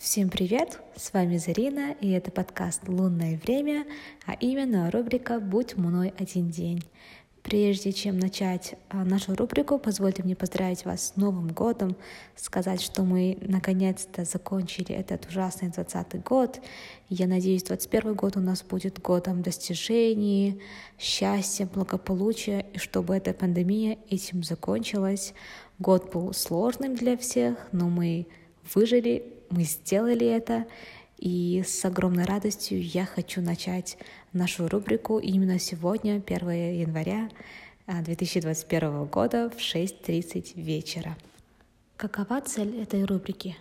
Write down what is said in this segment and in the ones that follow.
Всем привет! С вами Зарина, и это подкаст «Лунное время», а именно рубрика «Будь мной один день». Прежде чем начать а, нашу рубрику, позвольте мне поздравить вас с Новым годом, сказать, что мы наконец-то закончили этот ужасный 20 год. Я надеюсь, 21 год у нас будет годом достижений, счастья, благополучия, и чтобы эта пандемия этим закончилась. Год был сложным для всех, но мы выжили, мы сделали это, и с огромной радостью я хочу начать нашу рубрику именно сегодня, 1 января 2021 а, года в 6.30 вечера. Какова цель этой рубрики?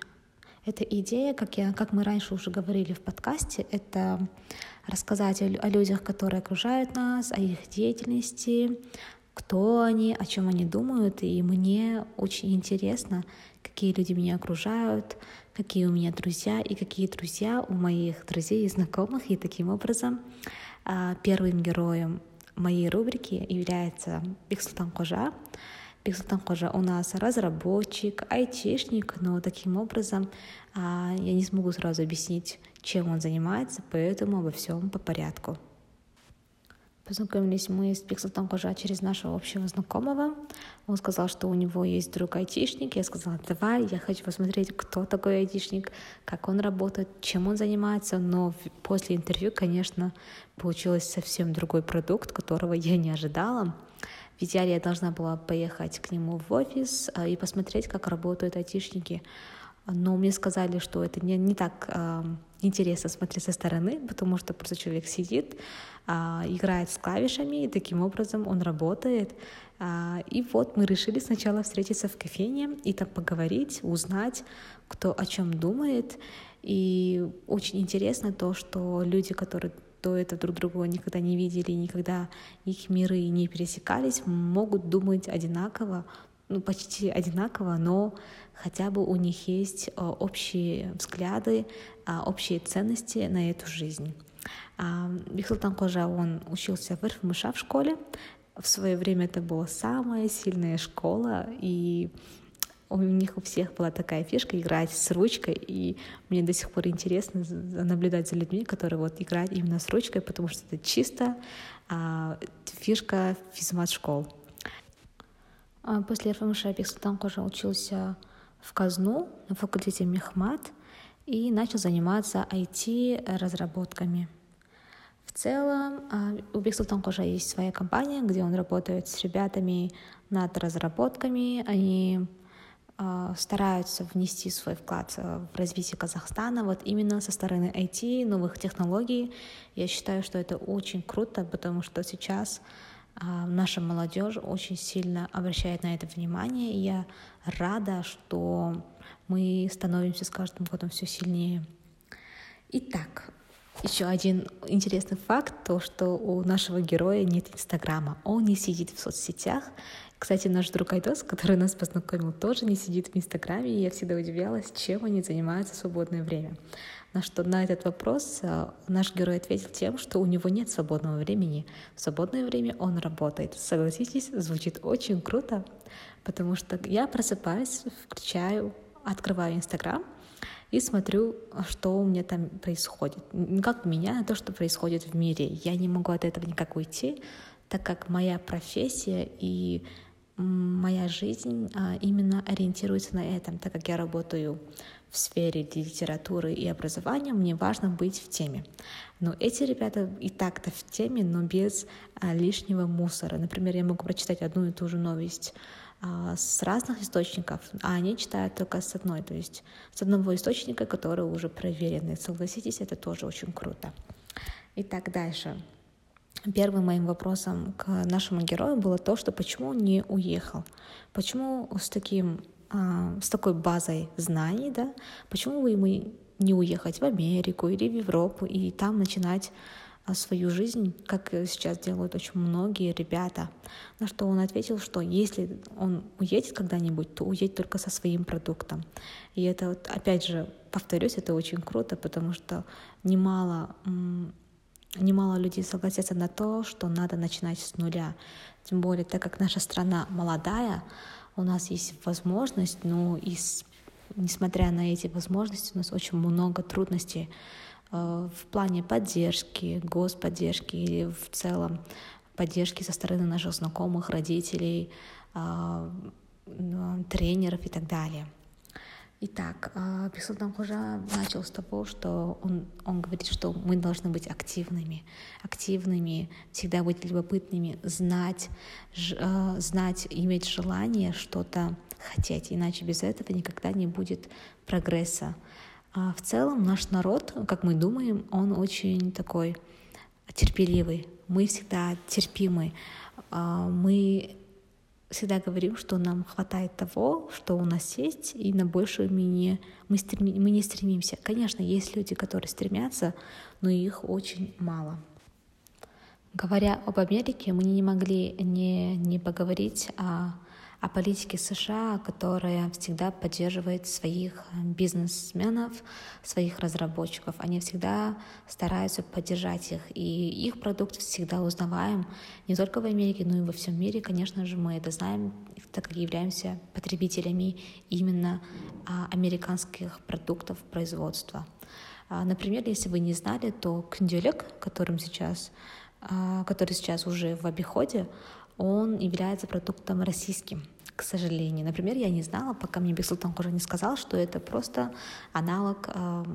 Эта идея, как, я, как мы раньше уже говорили в подкасте, это рассказать о, о людях, которые окружают нас, о их деятельности, кто они, о чем они думают. И мне очень интересно, какие люди меня окружают, какие у меня друзья и какие друзья у моих друзей и знакомых. И таким образом а, первым героем моей рубрики является Биксултан Кожа. Биксултан Кожа у нас разработчик, айтишник, но таким образом а, я не смогу сразу объяснить, чем он занимается, поэтому обо всем по порядку. Познакомились мы с Пикселтом Кожа через нашего общего знакомого. Он сказал, что у него есть друг айтишник. Я сказала, давай, я хочу посмотреть, кто такой айтишник, как он работает, чем он занимается. Но после интервью, конечно, получилось совсем другой продукт, которого я не ожидала. В идеале я должна была поехать к нему в офис а, и посмотреть, как работают айтишники. Но мне сказали, что это не, не так э, интересно смотреть со стороны, потому что просто человек сидит, а, играет с клавишами, и таким образом он работает. А, и вот мы решили сначала встретиться в кофейне и там поговорить, узнать, кто о чем думает. И очень интересно то, что люди, которые до этого друг друга никогда не видели, никогда их миры не пересекались, могут думать одинаково, ну, почти одинаково, но хотя бы у них есть а, общие взгляды, общие ценности на эту жизнь. Бихсултан Кожа, он учился в РФМШ в школе. В свое время это была самая сильная школа, и у них у всех была такая фишка играть с ручкой, и мне до сих пор интересно наблюдать за людьми, которые вот играют именно с ручкой, потому что это чисто а, фишка физмат школ. А после РФМШ Бихсултан Кожа учился в Казну на факультете Мехмат и начал заниматься IT-разработками. В целом, а, у Биксултан Кожа есть своя компания, где он работает с ребятами над разработками. Они а, стараются внести свой вклад а, в развитие Казахстана вот именно со стороны IT, новых технологий. Я считаю, что это очень круто, потому что сейчас наша молодежь очень сильно обращает на это внимание. И я рада, что мы становимся с каждым годом все сильнее. Итак, еще один интересный факт, то, что у нашего героя нет Инстаграма. Он не сидит в соцсетях. Кстати, наш друг Айдос, который нас познакомил, тоже не сидит в Инстаграме, и я всегда удивлялась, чем они занимаются в свободное время. На что на этот вопрос э, наш герой ответил тем, что у него нет свободного времени. В свободное время он работает. Согласитесь, звучит очень круто, потому что я просыпаюсь, включаю, открываю Инстаграм, и смотрю, что у меня там происходит. Как меня то, что происходит в мире. Я не могу от этого никак уйти, так как моя профессия и моя жизнь а, именно ориентируется на этом, так как я работаю в сфере литературы и образования, мне важно быть в теме. Но эти ребята и так-то в теме, но без а, лишнего мусора. Например, я могу прочитать одну и ту же новость а, с разных источников, а они читают только с одной, то есть с одного источника, который уже проверенный. Согласитесь, это тоже очень круто. Итак, дальше. Первым моим вопросом к нашему герою было то, что почему он не уехал, почему с таким а, с такой базой знаний, да, почему бы ему не уехать в Америку или в Европу и там начинать а, свою жизнь, как сейчас делают очень многие ребята. На что он ответил, что если он уедет когда-нибудь, то уедет только со своим продуктом. И это, вот, опять же, повторюсь, это очень круто, потому что немало, немало людей согласятся на то, что надо начинать с нуля. Тем более, так как наша страна молодая, у нас есть возможность, ну, из несмотря на эти возможности, у нас очень много трудностей э, в плане поддержки, господдержки или в целом поддержки со стороны наших знакомых, родителей, э, тренеров и так далее. Итак, Бексултан Хужа начал с того, что он, он говорит, что мы должны быть активными, активными, всегда быть любопытными, знать, ж, знать, иметь желание что-то хотеть, иначе без этого никогда не будет прогресса. А в целом наш народ, как мы думаем, он очень такой терпеливый. Мы всегда терпимы. А, мы всегда говорим, что нам хватает того, что у нас есть, и на большее мы не, мы, стреми, мы не стремимся. Конечно, есть люди, которые стремятся, но их очень мало. Говоря об Америке, мы не могли не, не поговорить о о политике США, которая всегда поддерживает своих э, бизнесменов, своих разработчиков. Они всегда стараются поддержать их, и их продукт всегда узнаваем не только в Америке, но и во всем мире. Конечно же, мы это знаем, так как являемся потребителями именно а, американских продуктов производства. А, например, если вы не знали, то кнделек, которым сейчас, а, который сейчас уже в обиходе, он является продуктом российским, к сожалению. Например, я не знала, пока мне Бексултан уже не сказал, что это просто аналог э,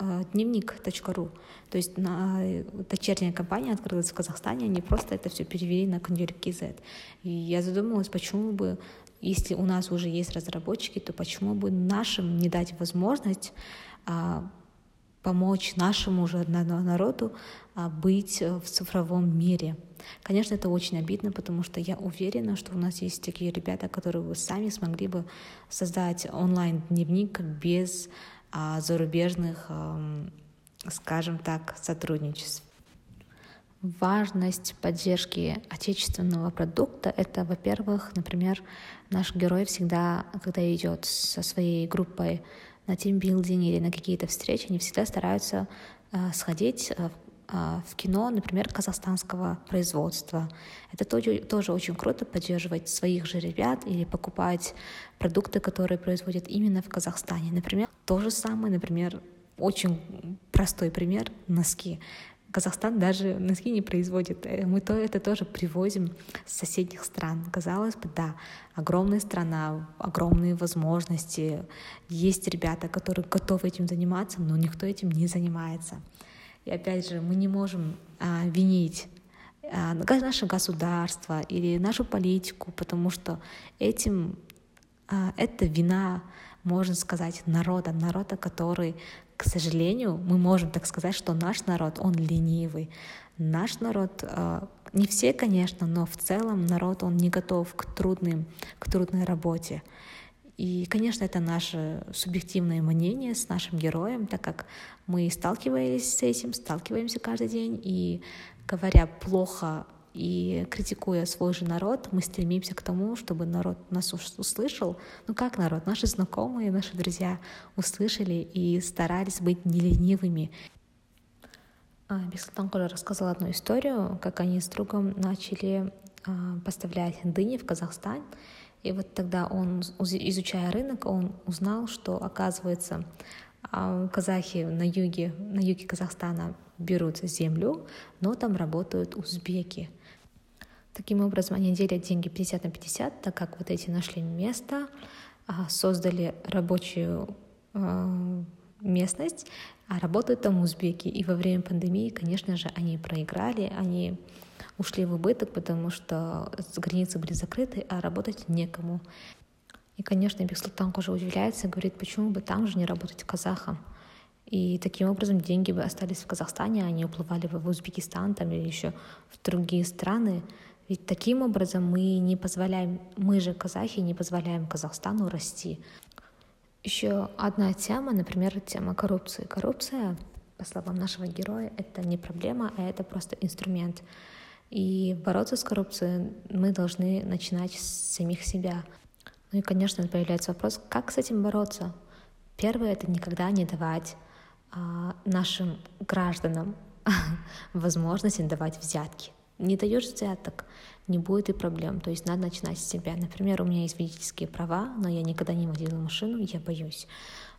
э, дневник.ру. То есть на, дочерняя компания открылась в Казахстане, они просто это все перевели на конвертKZ. И я задумалась, почему бы, если у нас уже есть разработчики, то почему бы нашим не дать возможность а, помочь нашему же народу а, быть в цифровом мире. Конечно, это очень обидно, потому что я уверена, что у нас есть такие ребята, которые вы сами смогли бы создать онлайн-дневник без а, зарубежных, скажем так, сотрудничеств. Важность поддержки отечественного продукта — это, во-первых, например, наш герой всегда, когда идет со своей группой на тимбилдинг или на какие-то встречи, они всегда стараются э, сходить э, а, в кино, например, казахстанского производства. Это тоже, тоже очень круто поддерживать своих же ребят или покупать продукты, которые производят именно в Казахстане. Например, то же самое, например, очень простой пример — носки. Казахстан даже носки не производит. Э, мы то это тоже привозим с соседних стран. Казалось бы, да, огромная страна, огромные возможности. Есть ребята, которые готовы этим заниматься, но никто этим не занимается. И опять же, мы не можем а, винить а, наше государство или нашу политику, потому что этим а, это вина, можно сказать, народа, народа, который, к сожалению, мы можем так сказать, что наш народ, он ленивый. Наш народ, а, не все, конечно, но в целом народ, он не готов к трудным, к трудной работе. И, конечно, это наше субъективное мнение с нашим героем, так как мы сталкивались с этим, сталкиваемся каждый день, и говоря плохо и критикуя свой же народ, мы стремимся к тому, чтобы народ нас услышал. Ну как народ? Наши знакомые, наши друзья услышали и старались быть неленивыми. А, Бексултан Коля рассказал одну историю, как они с другом начали а, поставлять дыни в Казахстан. И вот тогда он, изучая рынок, он узнал, что, оказывается, а, казахи на юге, на юге Казахстана берут землю, но там работают узбеки. Таким образом, они делят деньги 50 на 50, так как вот эти нашли место, а, создали рабочую а, местность, а работают там узбеки. И во время пандемии, конечно же, они проиграли, они ушли в убыток, потому что границы были закрыты, а работать некому. И, конечно, Бексултан уже удивляется, говорит, почему бы там же не работать казахам. И таким образом деньги бы остались в Казахстане, а они уплывали бы в Узбекистан там, или еще в другие страны. Ведь таким образом мы не позволяем, мы же казахи не позволяем Казахстану расти. Еще одна тема, например, тема коррупции. Коррупция, по словам нашего героя, это не проблема, а это просто инструмент. И бороться с коррупцией мы должны начинать с самих себя. Ну и, конечно, появляется вопрос, как с этим бороться? Первое — это никогда не давать а, нашим гражданам возможность давать взятки. Не даешь взяток, не будет и проблем. То есть надо начинать с себя. Например, у меня есть водительские права, но я никогда не водила машину, я боюсь.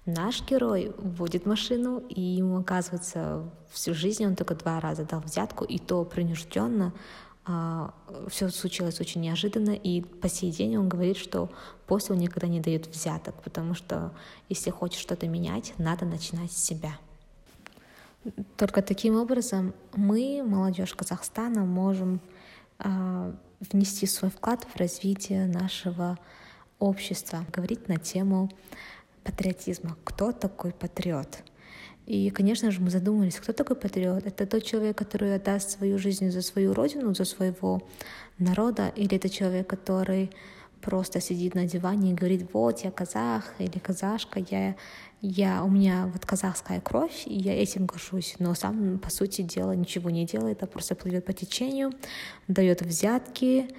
Наш герой водит машину, и ему оказывается всю жизнь он только два раза дал взятку, и то принужденно. А, все случилось очень неожиданно, и по сей день он говорит, что после он никогда не дает взяток, потому что если хочешь что-то менять, надо начинать с себя. Только таким образом мы, молодежь Казахстана, можем э, внести свой вклад в развитие нашего общества, говорить на тему патриотизма. Кто такой патриот? И, конечно же, мы задумались, кто такой патриот? Это тот человек, который отдаст свою жизнь за свою родину, за своего народа, или это человек, который просто сидит на диване и говорит, вот я казах или казашка, я, я, у меня вот казахская кровь, и я этим горжусь, но сам, по сути дела, ничего не делает, а просто плывет по течению, дает взятки,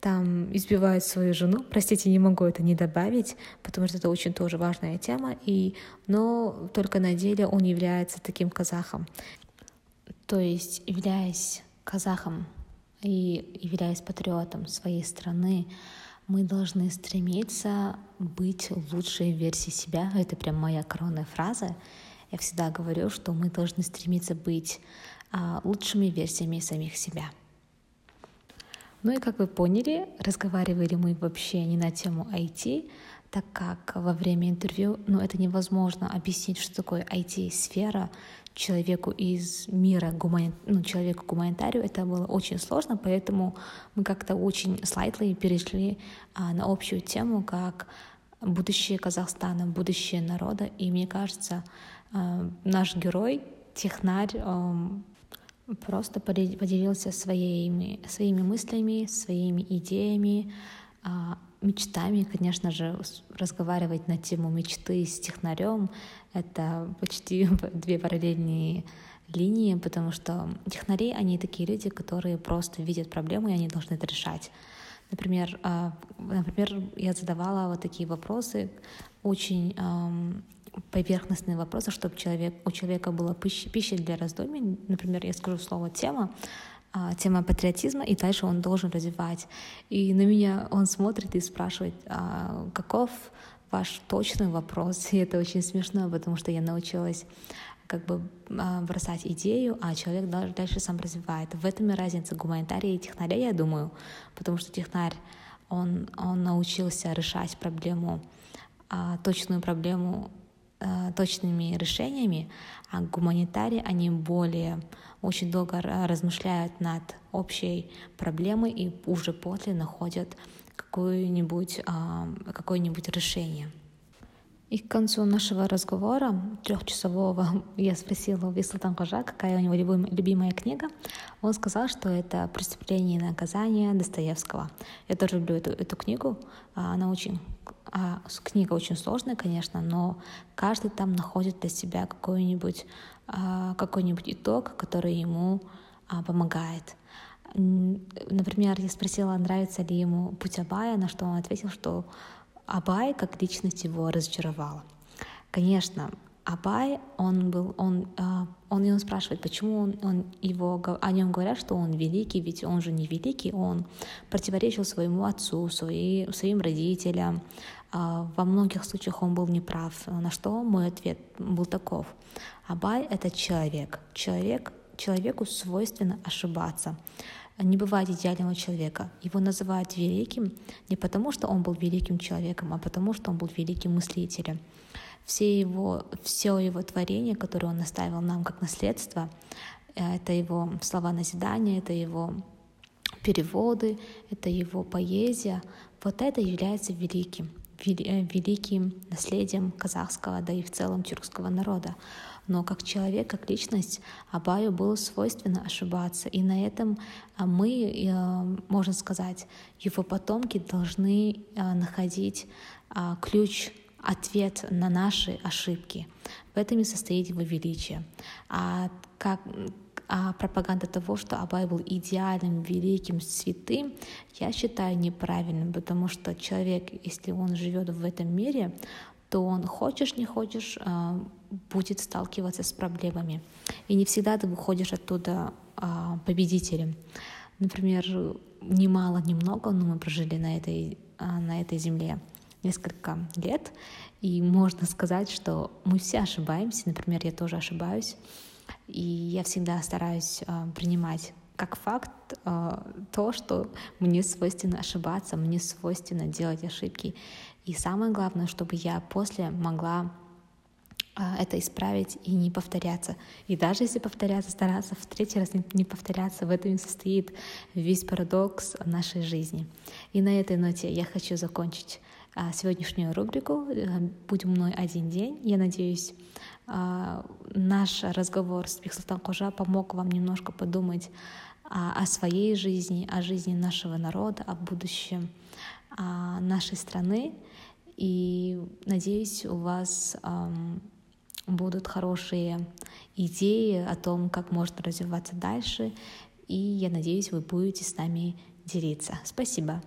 там избивает свою жену. Простите, не могу это не добавить, потому что это очень тоже важная тема, и, но только на деле он является таким казахом. То есть, являясь казахом и являясь патриотом своей страны, мы должны стремиться быть лучшей версией себя. Это прям моя коронная фраза. Я всегда говорю, что мы должны стремиться быть а, лучшими версиями самих себя. Ну и как вы поняли, разговаривали мы вообще не на тему IT, так как во время интервью ну, это невозможно объяснить, что такое IT-сфера, человеку из мира, гумани... ну, человеку гуманитарию, это было очень сложно, поэтому мы как-то очень слайдли перешли а, на общую тему, как будущее Казахстана, будущее народа. И мне кажется, а, наш герой, технарь, а, просто поделился своими, своими мыслями, своими идеями, мечтами, конечно же, разговаривать на тему мечты с технарем — это почти две параллельные линии, потому что технари, они такие люди, которые просто видят проблему, и они должны это решать. Например, а, например я задавала вот такие вопросы, очень поверхностные вопросы, чтобы человек, у человека была пища, пища для раздумий. Например, я скажу слово «тема», а, тема патриотизма, и дальше он должен развивать. И на меня он смотрит и спрашивает, а, каков ваш точный вопрос. И это очень смешно, потому что я научилась как бы а, бросать идею, а человек дальше сам развивает. В этом и разница гуманитария и технаря, я думаю, потому что технарь, он, он научился решать проблему, точную проблему точными решениями, а гуманитарии, они более очень долго размышляют над общей проблемой и уже после находят какое-нибудь а, какое-нибудь решение. И к концу нашего разговора, трехчасового, я спросила у Вислатан Кожа, какая у него любимая книга. Он сказал, что это «Преступление и наказание» Достоевского. Я тоже люблю эту, эту книгу. А, она очень а, книга очень сложная, конечно, но каждый там находит для себя какой-нибудь а, какой-нибудь итог, который ему помогает. Например, я спросила, нравится ли ему путь Абая, на что он ответил, что Абай как личность его разочаровала. Конечно, Абай, он был, он, а, он, он спрашивает, почему он, он его, о нем говорят, что он великий, ведь он же не великий, он противоречил своему отцу, свои, своим родителям, во многих случаях он был неправ, на что мой ответ был таков. Абай — это человек. человек. Человеку свойственно ошибаться. Не бывает идеального человека. Его называют великим не потому, что он был великим человеком, а потому, что он был великим мыслителем. Все его, все его творение, которое он оставил нам как наследство, э, это его слова назидания, это его переводы, это его поэзия. Вот это является великим, э, великим наследием казахского, да и в целом тюркского народа но как человек, как личность Абаю было свойственно ошибаться. И на этом а, мы, э, можно сказать, его потомки должны э, находить а, ключ ответ на наши ошибки. В этом и состоит его величие. А как а пропаганда того, что Абай был идеальным, великим, святым, я считаю неправильным, потому что человек, если он живет в этом мире, то он, хочешь не хочешь, а, будет сталкиваться с проблемами. И не всегда ты выходишь оттуда а, победителем. Например, немало, немного, но мы прожили на этой, а, на этой земле несколько лет, и можно сказать, что мы все ошибаемся. Например, я тоже ошибаюсь, и я всегда стараюсь а, принимать как факт а, то, что мне свойственно ошибаться, мне свойственно делать ошибки. И самое главное, чтобы я после могла это исправить и не повторяться. И даже если повторяться, стараться в третий раз не повторяться, в этом и состоит весь парадокс нашей жизни. И на этой ноте я хочу закончить а, сегодняшнюю рубрику «Будь мной один день». Я надеюсь, а, наш разговор с Бихсултан Кожа помог вам немножко подумать о своей жизни, о жизни нашего народа, о будущем нашей страны. И надеюсь, у вас будут хорошие идеи о том, как можно развиваться дальше. И я надеюсь, вы будете с нами делиться. Спасибо.